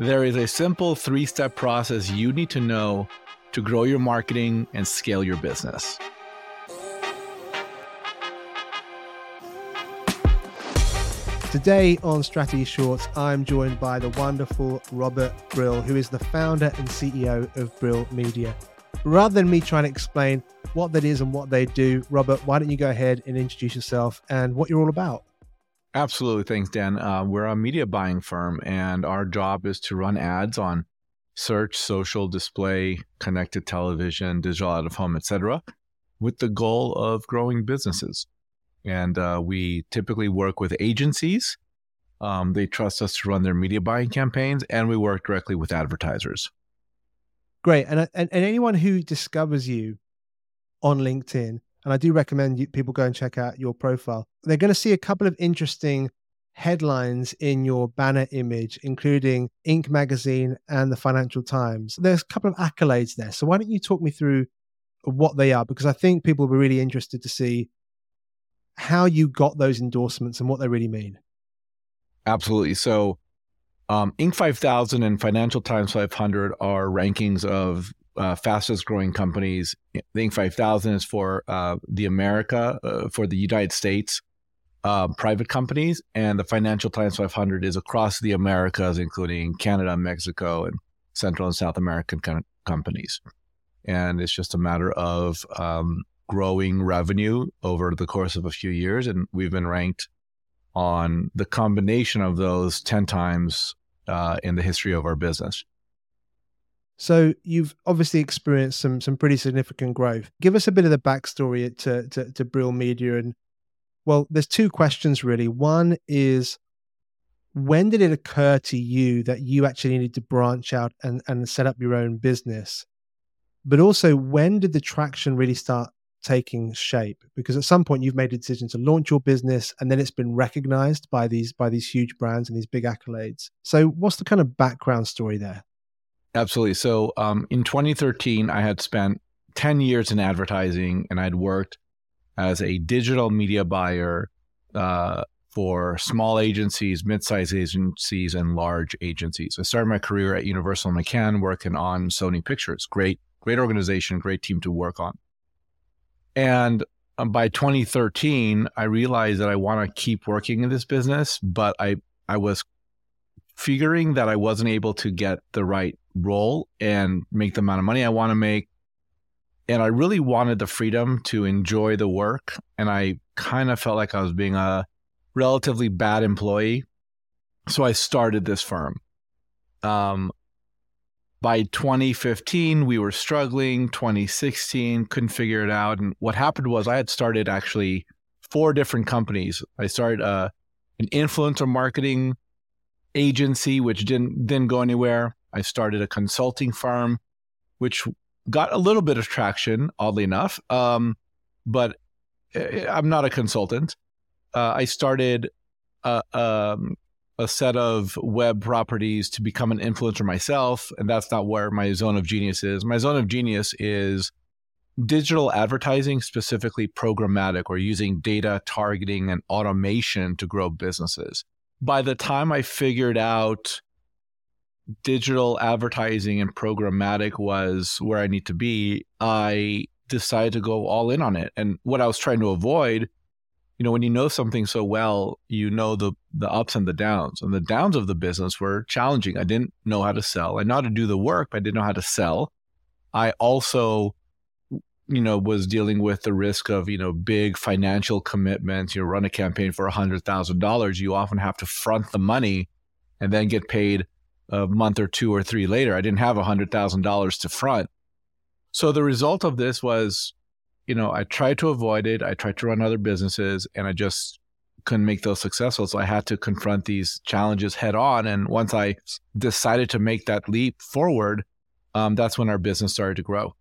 There is a simple three step process you need to know to grow your marketing and scale your business. Today on Strategy Shorts, I'm joined by the wonderful Robert Brill, who is the founder and CEO of Brill Media. Rather than me trying to explain what that is and what they do, Robert, why don't you go ahead and introduce yourself and what you're all about? Absolutely. Thanks, Dan. Uh, we're a media buying firm, and our job is to run ads on search, social, display, connected television, digital out of home, etc., with the goal of growing businesses. And uh, we typically work with agencies. Um, they trust us to run their media buying campaigns, and we work directly with advertisers. Great. And, and, and anyone who discovers you on LinkedIn, and I do recommend you, people go and check out your profile. They're going to see a couple of interesting headlines in your banner image, including Inc. magazine and the Financial Times. There's a couple of accolades there. So why don't you talk me through what they are? Because I think people will be really interested to see how you got those endorsements and what they really mean. Absolutely. So, um, Inc. 5000 and Financial Times 500 are rankings of uh, fastest growing companies. The Inc. 5000 is for uh, the America, uh, for the United States uh, private companies, and the Financial Times 500 is across the Americas, including Canada, Mexico, and Central and South American companies. And it's just a matter of um, growing revenue over the course of a few years. And we've been ranked on the combination of those 10 times uh, in the history of our business. So you've obviously experienced some some pretty significant growth. Give us a bit of the backstory to to, to Brill Media, and well, there's two questions really. One is when did it occur to you that you actually needed to branch out and, and set up your own business? But also, when did the traction really start taking shape? Because at some point you've made a decision to launch your business and then it's been recognized by these by these huge brands and these big accolades. So what's the kind of background story there? Absolutely. So um, in 2013, I had spent 10 years in advertising and I'd worked as a digital media buyer uh, for small agencies, mid-sized agencies, and large agencies. I started my career at Universal McCann working on Sony Pictures. Great, great organization, great team to work on. And um, by 2013, I realized that I want to keep working in this business, but I I was figuring that I wasn't able to get the right role and make the amount of money I want to make. And I really wanted the freedom to enjoy the work. And I kind of felt like I was being a relatively bad employee. So I started this firm. Um, by 2015, we were struggling. 2016, couldn't figure it out. And what happened was I had started actually four different companies. I started uh, an influencer marketing agency, which didn't didn't go anywhere. I started a consulting firm, which got a little bit of traction, oddly enough. Um, but eh, I'm not a consultant. Uh, I started a, um, a set of web properties to become an influencer myself, and that's not where my zone of genius is. My zone of genius is digital advertising, specifically programmatic, or using data targeting and automation to grow businesses by the time I figured out digital advertising and programmatic was where I need to be, I decided to go all in on it. And what I was trying to avoid, you know, when you know something so well, you know the the ups and the downs. And the downs of the business were challenging. I didn't know how to sell. I know how to do the work, but I didn't know how to sell. I also you know, was dealing with the risk of, you know, big financial commitments. You run a campaign for a $100,000, you often have to front the money and then get paid a month or two or three later. I didn't have $100,000 to front. So the result of this was, you know, I tried to avoid it. I tried to run other businesses and I just couldn't make those successful. So I had to confront these challenges head on. And once I decided to make that leap forward, um, that's when our business started to grow.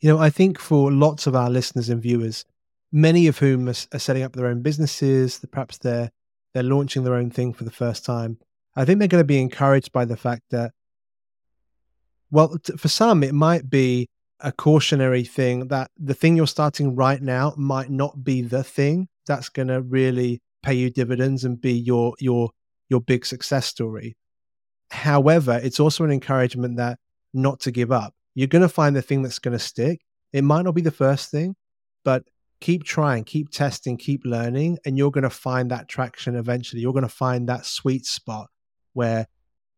You know, I think for lots of our listeners and viewers, many of whom are, are setting up their own businesses, perhaps they're they're launching their own thing for the first time. I think they're going to be encouraged by the fact that, well, t- for some it might be a cautionary thing that the thing you're starting right now might not be the thing that's going to really pay you dividends and be your your your big success story. However, it's also an encouragement that not to give up. You're going to find the thing that's going to stick. It might not be the first thing, but keep trying, keep testing, keep learning, and you're going to find that traction eventually. You're going to find that sweet spot where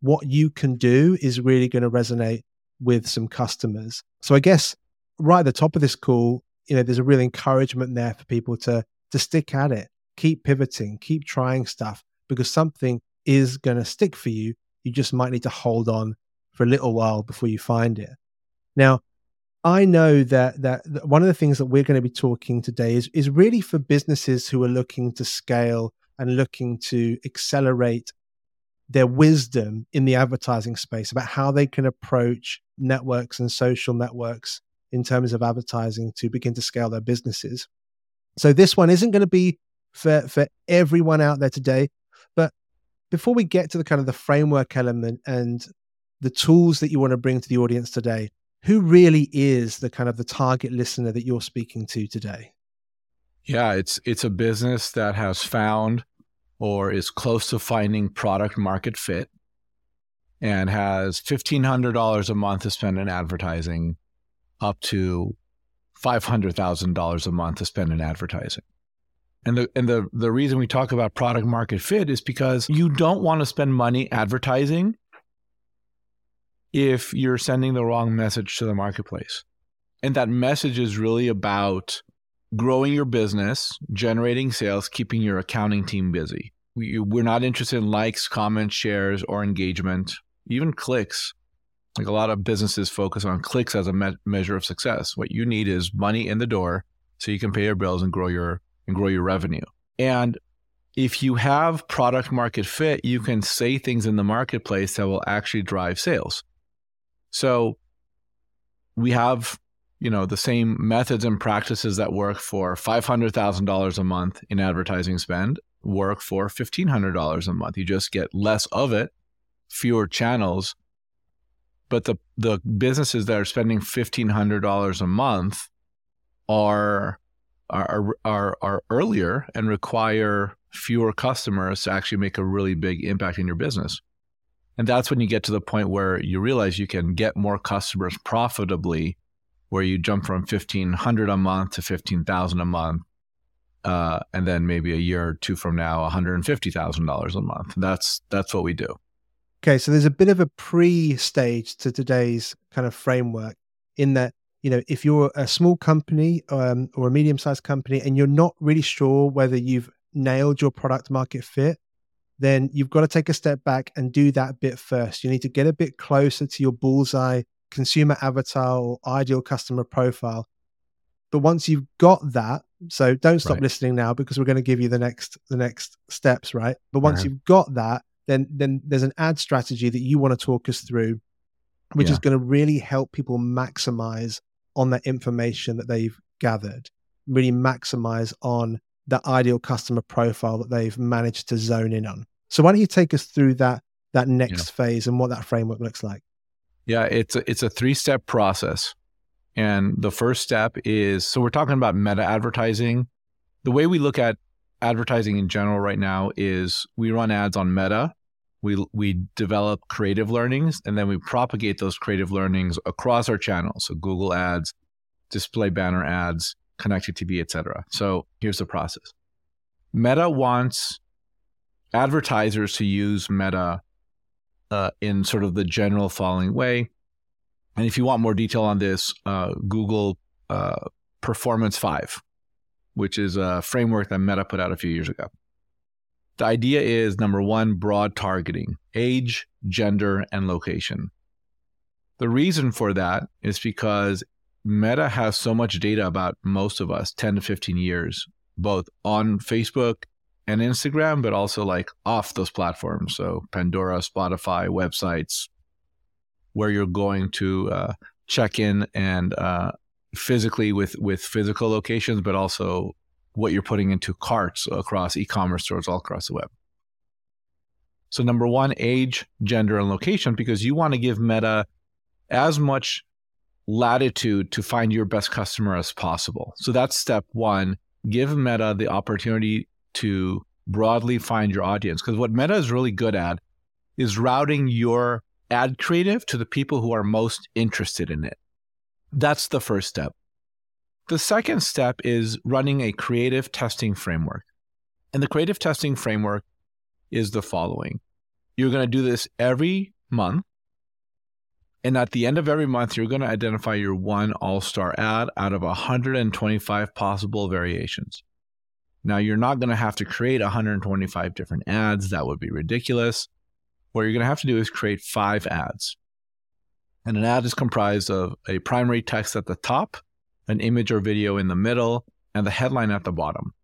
what you can do is really going to resonate with some customers. So I guess right at the top of this call, you know, there's a real encouragement there for people to to stick at it, keep pivoting, keep trying stuff because something is going to stick for you. You just might need to hold on for a little while before you find it. Now, I know that that one of the things that we're going to be talking today is is really for businesses who are looking to scale and looking to accelerate their wisdom in the advertising space about how they can approach networks and social networks in terms of advertising to begin to scale their businesses. So this one isn't going to be for for everyone out there today, but before we get to the kind of the framework element and the tools that you want to bring to the audience today, who really is the kind of the target listener that you're speaking to today? Yeah, it's it's a business that has found or is close to finding product market fit and has $1500 a month to spend in advertising up to $500,000 a month to spend in advertising. And the and the the reason we talk about product market fit is because you don't want to spend money advertising if you're sending the wrong message to the marketplace. And that message is really about growing your business, generating sales, keeping your accounting team busy. We, we're not interested in likes, comments, shares, or engagement, even clicks. Like a lot of businesses focus on clicks as a me- measure of success. What you need is money in the door so you can pay your bills and grow your and grow your revenue. And if you have product market fit, you can say things in the marketplace that will actually drive sales. So we have, you know, the same methods and practices that work for $500,000 a month in advertising spend work for $1,500 a month. You just get less of it, fewer channels. But the, the businesses that are spending $1,500 a month are, are, are, are earlier and require fewer customers to actually make a really big impact in your business. And that's when you get to the point where you realize you can get more customers profitably, where you jump from 1500 a month to 15,000 a month. Uh, and then maybe a year or two from now, $150,000 a month. That's, that's what we do. Okay. So there's a bit of a pre stage to today's kind of framework in that, you know, if you're a small company um, or a medium sized company and you're not really sure whether you've nailed your product market fit, then you've got to take a step back and do that bit first. You need to get a bit closer to your bullseye consumer avatar or ideal customer profile. But once you've got that, so don't stop right. listening now because we're going to give you the next the next steps, right? But once uh-huh. you've got that, then then there's an ad strategy that you want to talk us through, which yeah. is going to really help people maximize on that information that they've gathered, really maximize on that ideal customer profile that they've managed to zone in on. So why don't you take us through that that next yeah. phase and what that framework looks like? Yeah, it's a, it's a three step process, and the first step is so we're talking about meta advertising. The way we look at advertising in general right now is we run ads on Meta. We we develop creative learnings and then we propagate those creative learnings across our channels. So Google Ads, display banner ads, connected TV, etc. So here's the process. Meta wants advertisers to use Meta uh, in sort of the general following way. And if you want more detail on this, uh, Google uh, Performance 5, which is a framework that Meta put out a few years ago. The idea is number one, broad targeting, age, gender, and location. The reason for that is because Meta has so much data about most of us, 10 to 15 years, both on Facebook and Instagram, but also like off those platforms. So Pandora, Spotify, websites, where you're going to uh, check in and uh, physically with with physical locations, but also what you're putting into carts across e-commerce stores all across the web. So number one, age, gender, and location, because you want to give Meta as much latitude to find your best customer as possible. So that's step one. Give Meta the opportunity to broadly find your audience. Because what Meta is really good at is routing your ad creative to the people who are most interested in it. That's the first step. The second step is running a creative testing framework. And the creative testing framework is the following you're going to do this every month. And at the end of every month, you're going to identify your one all star ad out of 125 possible variations. Now, you're not going to have to create 125 different ads. That would be ridiculous. What you're going to have to do is create five ads. And an ad is comprised of a primary text at the top, an image or video in the middle, and the headline at the bottom.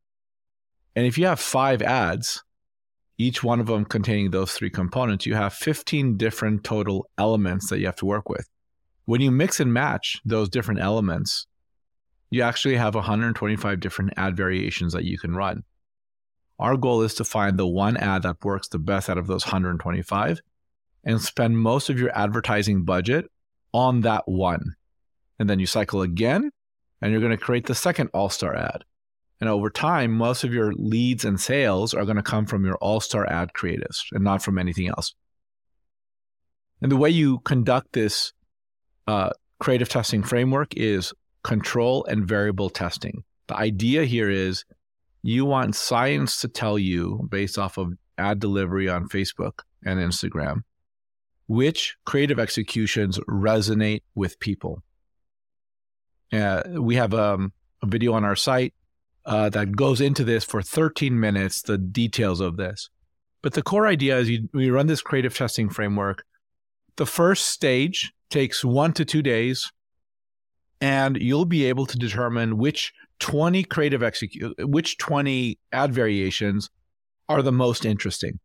And if you have five ads, each one of them containing those three components, you have 15 different total elements that you have to work with. When you mix and match those different elements, you actually have 125 different ad variations that you can run. Our goal is to find the one ad that works the best out of those 125 and spend most of your advertising budget on that one. And then you cycle again and you're going to create the second all star ad. And over time, most of your leads and sales are going to come from your all star ad creatives and not from anything else. And the way you conduct this uh, creative testing framework is control and variable testing. The idea here is you want science to tell you, based off of ad delivery on Facebook and Instagram, which creative executions resonate with people. Uh, we have um, a video on our site uh, that goes into this for 13 minutes, the details of this. But the core idea is you, we run this creative testing framework. The first stage takes one to two days, and you'll be able to determine which 20 creative execute, which 20 ad variations are the most interesting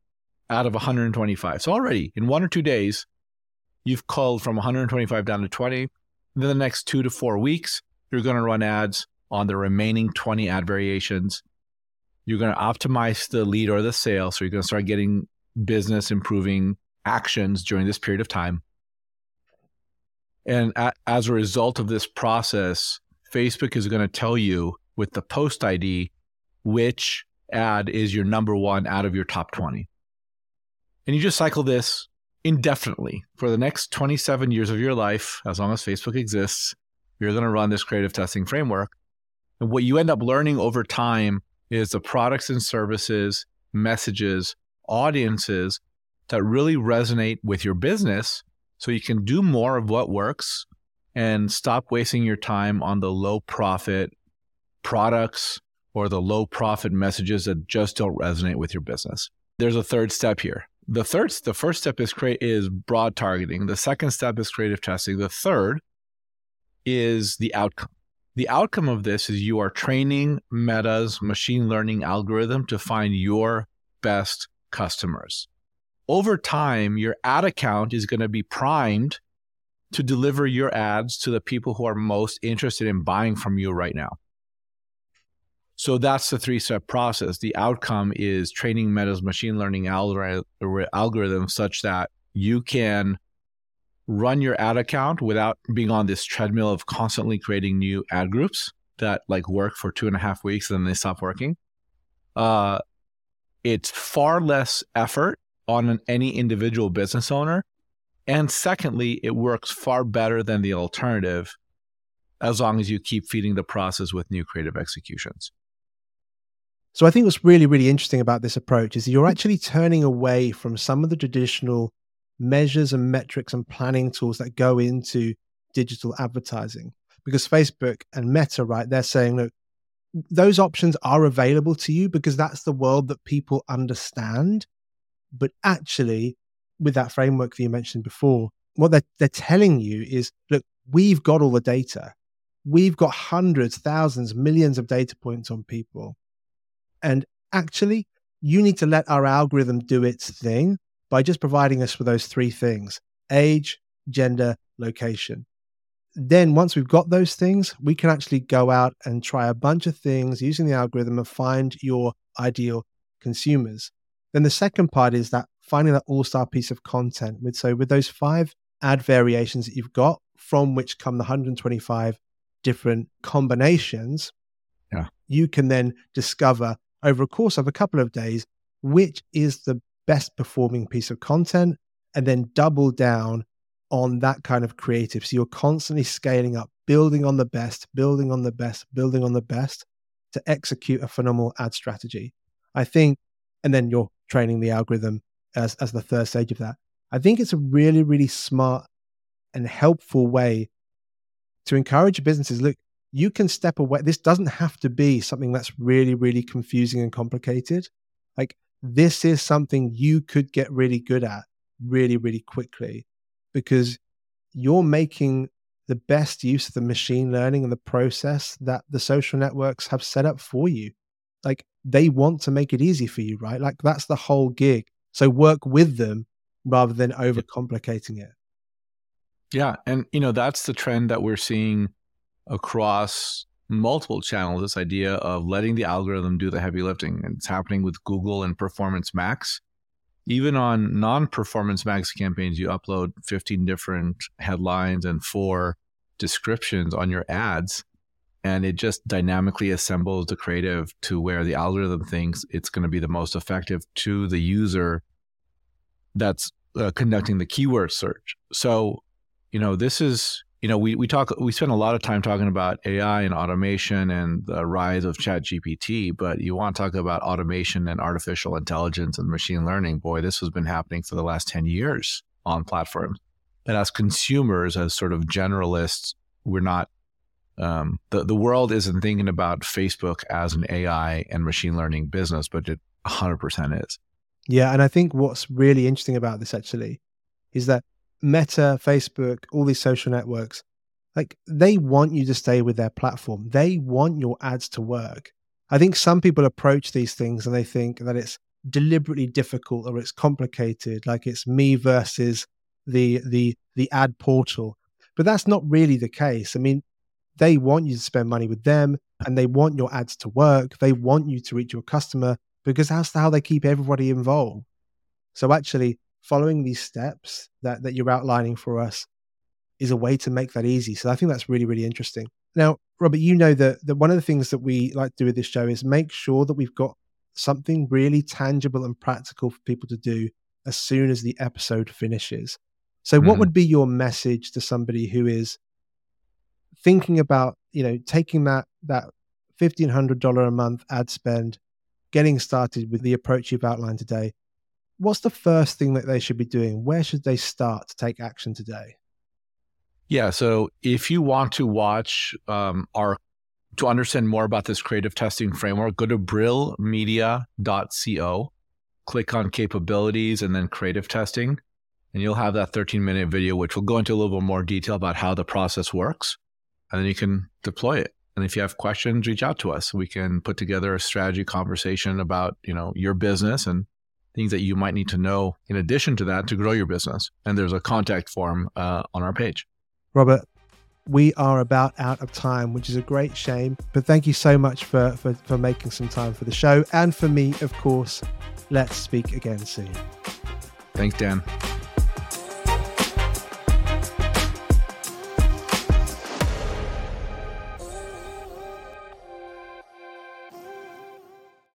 out of 125. So already in one or two days, you've culled from 125 down to 20. And then the next two to four weeks, you're going to run ads on the remaining 20 ad variations. You're going to optimize the lead or the sale. So you're going to start getting business improving actions during this period of time. And a- as a result of this process, Facebook is going to tell you with the post ID which ad is your number one out of your top 20. And you just cycle this indefinitely for the next 27 years of your life, as long as Facebook exists. You're going to run this creative testing framework. And what you end up learning over time is the products and services, messages, audiences that really resonate with your business so you can do more of what works and stop wasting your time on the low profit products or the low profit messages that just don't resonate with your business. There's a third step here. The third the first step is create is broad targeting. The second step is creative testing. The third is the outcome. The outcome of this is you are training Meta's machine learning algorithm to find your best customers. Over time, your ad account is going to be primed to deliver your ads to the people who are most interested in buying from you right now. So that's the three step process. The outcome is training Meta's machine learning algorithm such that you can run your ad account without being on this treadmill of constantly creating new ad groups that like work for two and a half weeks and then they stop working. Uh, it's far less effort on an, any individual business owner. And secondly, it works far better than the alternative as long as you keep feeding the process with new creative executions. So I think what's really, really interesting about this approach is you're actually turning away from some of the traditional measures and metrics and planning tools that go into digital advertising. Because Facebook and Meta, right, they're saying, look, those options are available to you because that's the world that people understand. But actually, with that framework that you mentioned before, what they're, they're telling you is look, we've got all the data. We've got hundreds, thousands, millions of data points on people. And actually, you need to let our algorithm do its thing by just providing us with those three things age, gender, location. Then, once we've got those things, we can actually go out and try a bunch of things using the algorithm and find your ideal consumers. Then, the second part is that finding that all star piece of content. With so, with those five ad variations that you've got, from which come the 125 different combinations, yeah. you can then discover over a course of a couple of days which is the best performing piece of content and then double down on that kind of creative. So you're constantly scaling up, building on the best, building on the best, building on the best to execute a phenomenal ad strategy. I think, and then you're training the algorithm as, as the third stage of that. I think it's a really, really smart and helpful way to encourage businesses. Look, you can step away. This doesn't have to be something that's really, really confusing and complicated. Like, this is something you could get really good at really, really quickly because you're making the best use of the machine learning and the process that the social networks have set up for you. Like, they want to make it easy for you, right? Like, that's the whole gig. So, work with them rather than overcomplicating it. Yeah. And, you know, that's the trend that we're seeing across multiple channels this idea of letting the algorithm do the heavy lifting. And it's happening with Google and Performance Max. Even on non performance max campaigns, you upload 15 different headlines and four descriptions on your ads. And it just dynamically assembles the creative to where the algorithm thinks it's going to be the most effective to the user that's uh, conducting the keyword search. So, you know, this is you know, we, we talk, we spend a lot of time talking about AI and automation and the rise of Chat GPT, but you want to talk about automation and artificial intelligence and machine learning. Boy, this has been happening for the last 10 years on platforms. And as consumers, as sort of generalists, we're not, um, the, the world isn't thinking about Facebook as an AI and machine learning business, but it 100% is. Yeah. And I think what's really interesting about this actually is that Meta, Facebook, all these social networks, like they want you to stay with their platform. They want your ads to work. I think some people approach these things and they think that it's deliberately difficult or it's complicated, like it's me versus the the the ad portal. But that's not really the case. I mean, they want you to spend money with them and they want your ads to work. They want you to reach your customer because that's how they keep everybody involved. So actually, following these steps that, that you're outlining for us is a way to make that easy. So I think that's really, really interesting. Now, Robert, you know that, that one of the things that we like to do with this show is make sure that we've got something really tangible and practical for people to do as soon as the episode finishes. So, mm-hmm. what would be your message to somebody who is thinking about, you know, taking that that fifteen hundred dollar a month ad spend, getting started with the approach you've outlined today, what's the first thing that they should be doing? Where should they start to take action today? Yeah. So if you want to watch um, our to understand more about this creative testing framework, go to brillmedia.co, click on capabilities and then creative testing, and you'll have that 13 minute video, which will go into a little bit more detail about how the process works. And then you can deploy it. And if you have questions, reach out to us. We can put together a strategy conversation about, you know, your business and things that you might need to know in addition to that to grow your business. And there's a contact form uh, on our page. Robert, we are about out of time, which is a great shame. But thank you so much for, for, for making some time for the show and for me, of course. Let's speak again soon. Thanks, Dan.